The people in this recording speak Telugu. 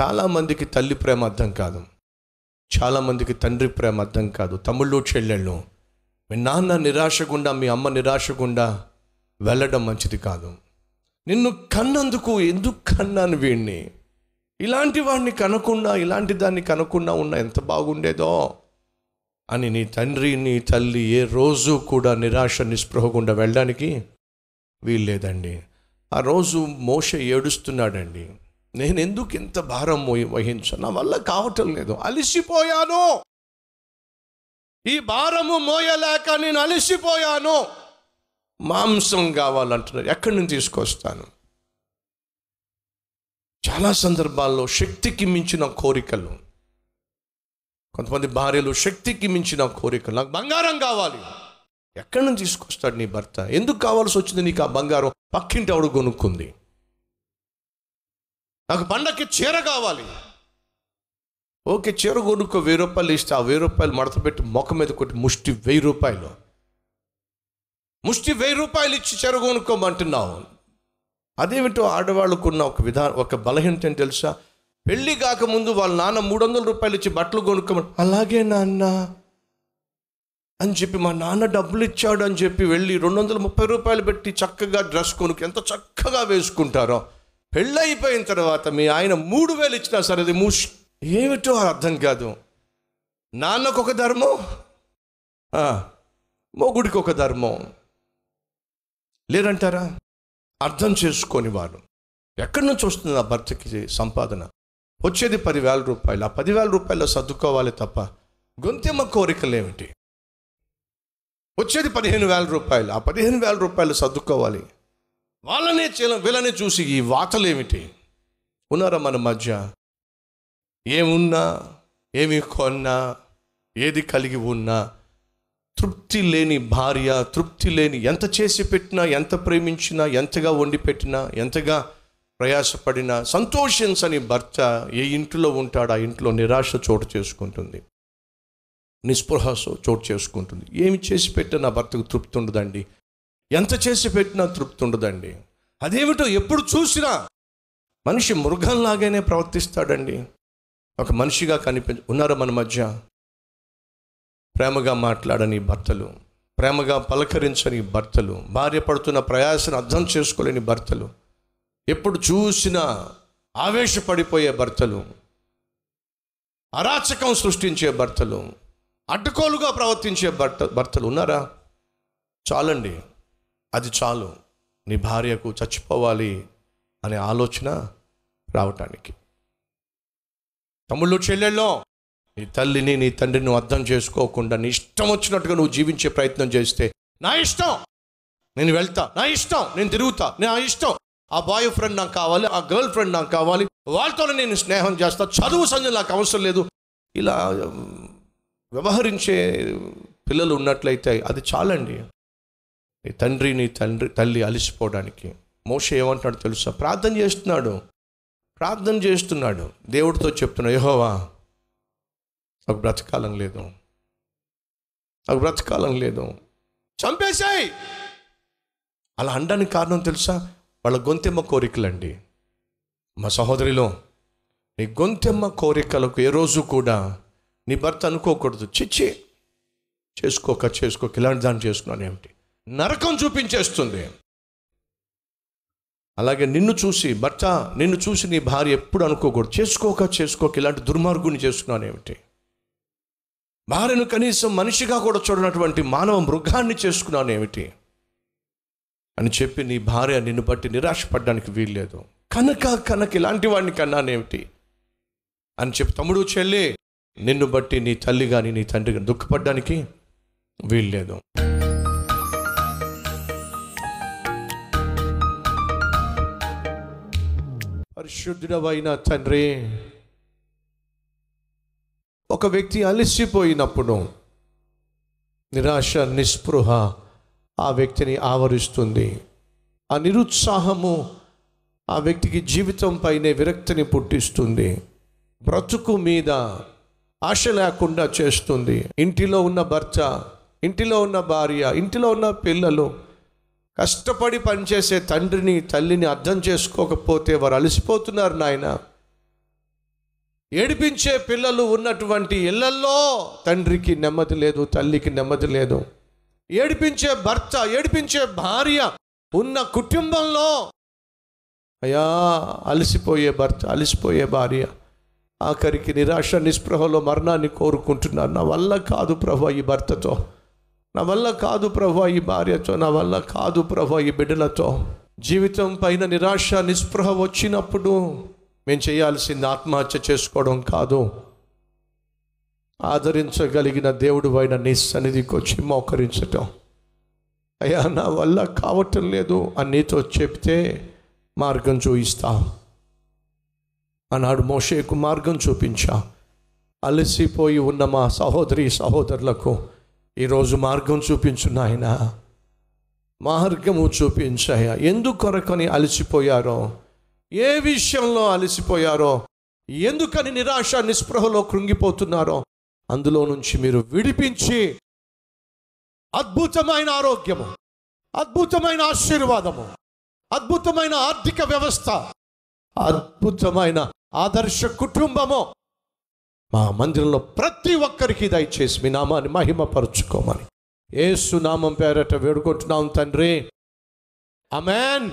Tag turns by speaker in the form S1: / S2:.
S1: చాలామందికి తల్లి ప్రేమ అర్థం కాదు. చాలామందికి తండ్రి ప్రేమ అర్థం కాదు. తమ్ముళ్ళు చెల్లెళ్ళు మీ నాన్న నిరాశ గుండా మీ అమ్మ నిరాశ గుండా వెళ్ళడం మంచిది కాదు. నిన్ను కన్నందుకు ఎందుకు కన్నాను వీడిని ఇలాంటి వాడిని కనకుండా ఇలాంటి దాన్ని కనకుండా ఉన్న ఎంత బాగుండేదో అని నీ తండ్రి నీ తల్లి ఏ రోజు కూడా నిరాశ నిస్పృహకుండా వెళ్ళడానికి వీల్లేదండి. ఆ రోజు మోష ఏడుస్తున్నాడండి. నేను ఎందుకు ఇంత భారం వహించు నా వల్ల కావటం లేదు. అలిసిపోయాను. ఈ భారము మోయలేక నేను అలిసిపోయాను. మాంసం కావాలంటున్నారు. ఎక్కడి నుంచి తీసుకొస్తాను? చాలా సందర్భాల్లో శక్తికి మించిన కోరికలు. కొంతమంది భార్యలు శక్తికి మించిన కోరికలు. నాకు బంగారం కావాలి. ఎక్కడి నుంచి తీసుకొస్తాడు నీ భర్త? ఎందుకు కావాల్సి వచ్చింది నీకు ఆ బంగారం? పక్కింటి ఆవిడ కొనుక్కుంది. నాకు పండక్కి చీర కావాలి. ఓకే చీర కొనుక్కో వెయ్యి రూపాయలు ఇస్తే. ఆ వెయ్యి రూపాయలు మడత పెట్టి మొక్క మీద కొట్టి ముష్టి వెయ్యి రూపాయలు. ముష్టి వెయ్యి రూపాయలు ఇచ్చి చీర కొనుక్కోమంటున్నావు. అదేమిటో ఆడవాళ్ళకున్న ఒక విధా ఒక బలహీనత అని తెలుసా? పెళ్ళి కాకముందు వాళ్ళ నాన్న మూడు వందల రూపాయలు ఇచ్చి బట్టలు కొనుక్కోమని అలాగే నాన్న. అని చెప్పి మా నాన్న డబ్బులు ఇచ్చాడు అని చెప్పి వెళ్ళి రెండు వందల ముప్పై రూపాయలు పెట్టి చక్కగా డ్రెస్ కొనుక్కు ఎంత చక్కగా వేసుకుంటారో. పెళ్ళైపోయిన తర్వాత మీ ఆయన మూడు వేలు ఇచ్చినా సరే అది మూష్ ఏమిటో అర్థం కాదు. నాన్నకు ఒక ధర్మం మొగుడికి ఒక ధర్మం. లేదంటారా? అర్థం చేసుకొని వారు ఎక్కడి నుంచి వస్తుంది ఆ భర్తకి సంపాదన? వచ్చేది పదివేల రూపాయలు? ఆ పదివేల రూపాయలు సర్దుకోవాలి తప్ప గొంతెమ్మ కోరికలు ఏమిటి? వచ్చేది పదిహేను వేల రూపాయలు? ఆ పదిహేను వేల రూపాయలు సర్దుకోవాలి. వాళ్ళనే చీల వీళ్ళని చూసి ఈ వాతలు ఏమిటి ఉన్నారా మన మధ్య? ఏమున్నా? ఏమి కొన్నా? ఏది కలిగి ఉన్నా? తృప్తి లేని భార్య తృప్తి లేని ఎంత చేసి పెట్టినా ఎంత ప్రేమించినా ఎంతగా వండి పెట్టినా ఎంతగా ప్రయాసపడినా సంతోషించని భర్త ఏ ఇంటిలో ఉంటాడో ఆ ఇంట్లో నిరాశ చోటు చేసుకుంటుంది. నిస్పృహ చోటు చేసుకుంటుంది. ఏమి చేసి పెట్టినా నా భర్తకు తృప్తి ఉండదండి. ఎంత చేసి పెట్టినా తృప్తి ఉండదండి. అదేమిటో ఎప్పుడు చూసినా మనిషి మృగంలాగానే ప్రవర్తిస్తాడండి. ఒక మనిషిగా కనిపి ఉన్నారా మన మధ్య? ప్రేమగా మాట్లాడని భర్తలు ప్రేమగా పలకరించని భర్తలు భార్య పడుతున్న ప్రయాసను అర్థం చేసుకోలేని భర్తలు ఎప్పుడు చూసినా ఆవేశపడిపోయే భర్తలు అరాచకం సృష్టించే భర్తలు అడ్డుకోలుగా ప్రవర్తించే భర్త భర్తలు ఉన్నారా? చాలండి. అది చాలు. నీ భార్యకు చచ్చిపోవాలి అనే ఆలోచన రావటానికి. తమ్ముళ్ళు చెల్లెళ్ళో నీ తల్లిని నీ తండ్రిని అర్థం చేసుకోకుండా నీ ఇష్టం వచ్చినట్టుగా నువ్వు జీవించే ప్రయత్నం చేస్తే నా ఇష్టం. నేను వెళ్తా. నా ఇష్టం. నేను తిరుగుతా. నా ఇష్టం. ఆ బాయ్ ఫ్రెండ్ నాకు కావాలి. ఆ గర్ల్ ఫ్రెండ్ నాకు కావాలి. వాళ్ళతోనే నేను స్నేహం చేస్తా. చదువు సంజయ్ నాకు అవసరం లేదు. ఇలా వ్యవహరించే పిల్లలు ఉన్నట్లయితే అది చాలండి. నీ తండ్రి నీ తండ్రి తల్లి అలిసిపోవడానికి. మోస ఏమంటున్నాడు తెలుసా? ప్రార్థన చేస్తున్నాడు. ప్రార్థన చేస్తున్నాడు. దేవుడితో చెప్తున్నాడు యహోవా నాకు బ్రతకాలం లేదు. నాకు బ్రతకాలం లేదు. చంపేశాయి అలా అనడానికి కారణం తెలుసా? వాళ్ళ గొంతెమ్మ కోరికలండి. మా సహోదరిలో నీ గొంతెమ్మ కోరికలకు ఏ రోజు కూడా నీ భర్త అనుకోకూడదు. చిచ్చి చేసుకోక చేసుకోక. ఇలాంటి దాన్ని చేసుకున్నాను ఏమిటి? నరకం చూపించేస్తుంది. అలాగే నిన్ను చూసి భర్త నిన్ను చూసి నీ భార్య ఎప్పుడు అనుకోకూడదు. చేసుకోక చేసుకోక ఇలాంటి దుర్మార్గుని చేసుకున్నాను ఏమిటి? భార్యను కనీసం మనిషిగా కూడా చూడనటువంటి మానవ మృగాన్ని చేసుకున్నాను ఏమిటి? అని చెప్పి నీ భార్య నిన్ను బట్టి నిరాశపడడానికి వీల్లేదు. కనుక కనుక ఇలాంటి వాడిని కన్నానేమిటి అని చెప్పి తమ్ముడు చెల్లి నిన్ను బట్టి నీ తల్లి కానీ నీ తండ్రి కానీ దుఃఖపడడానికి వీల్లేదు. పరిశుద్ధుడవైన తండ్రి. ఒక వ్యక్తి అలసిపోయినప్పుడు నిరాశ నిస్పృహ ఆ వ్యక్తిని ఆవరిస్తుంది. ఆ నిరుత్సాహము ఆ వ్యక్తికి జీవితం పైనే విరక్తిని పుట్టిస్తుంది. బ్రతుకు మీద ఆశ లేకుండా చేస్తుంది. ఇంటిలో ఉన్న భర్త ఇంటిలో ఉన్న భార్య ఇంటిలో ఉన్న పిల్లలు కష్టపడి పనిచేసే తండ్రిని తల్లిని అర్థం చేసుకోకపోతే వారు అలసిపోతున్నారు నాయన. ఏడిపించే పిల్లలు ఉన్నటువంటి ఇళ్ళల్లో తండ్రికి నెమ్మది లేదు తల్లికి నెమ్మది లేదు. ఏడిపించే భర్త ఏడిపించే భార్య ఉన్న కుటుంబంలో అయ్యా అలసిపోయే భర్త అలసిపోయే భార్య ఆఖరికి నిరాశ నిస్పృహలో మరణాన్ని కోరుకుంటున్నారు. నా వల్ల కాదు ప్రభు ఈ భర్తతో. నా వల్ల కాదు ప్రభు ఈ భార్యతో నా వల్ల కాదు ప్రభు ఈ బిడ్డలతో. జీవితం పైన నిరాశ నిస్పృహ వచ్చినప్పుడు మేము చేయాల్సింది ఆత్మహత్య చేసుకోవడం కాదు. ఆదరించగలిగిన దేవుడు అయిన నీ సన్నిధికి వచ్చి మోకరించటం. అయ్యా నా వల్ల కావటం లేదు అని నీతో చెప్తే మార్గం చూయిస్తా. ఆనాడు మోషేకు మార్గం చూపించా. అలసిపోయి ఉన్న మా సహోదరి సహోదరులకు ఈరోజు మార్గం చూపించు నాయన. మార్గము చూపించాయా. ఎందుకొరకని అలసిపోయారో? ఏ విషయంలో అలసిపోయారో? ఎందుకని నిరాశ నిస్పృహలో కృంగిపోతున్నారో? అందులో నుంచి మీరు విడిపించి అద్భుతమైన ఆరోగ్యము అద్భుతమైన ఆశీర్వాదము అద్భుతమైన ఆర్థిక వ్యవస్థ అద్భుతమైన ఆదర్శ కుటుంబము మా మందిరంలో ప్రతి ఒక్కరికి దయచేసి మీ నామాన్ని మహిమపరుచుకోమని. ఏసు నామం పేరట వేడుకుంటున్నాం తండ్రి. అమెన్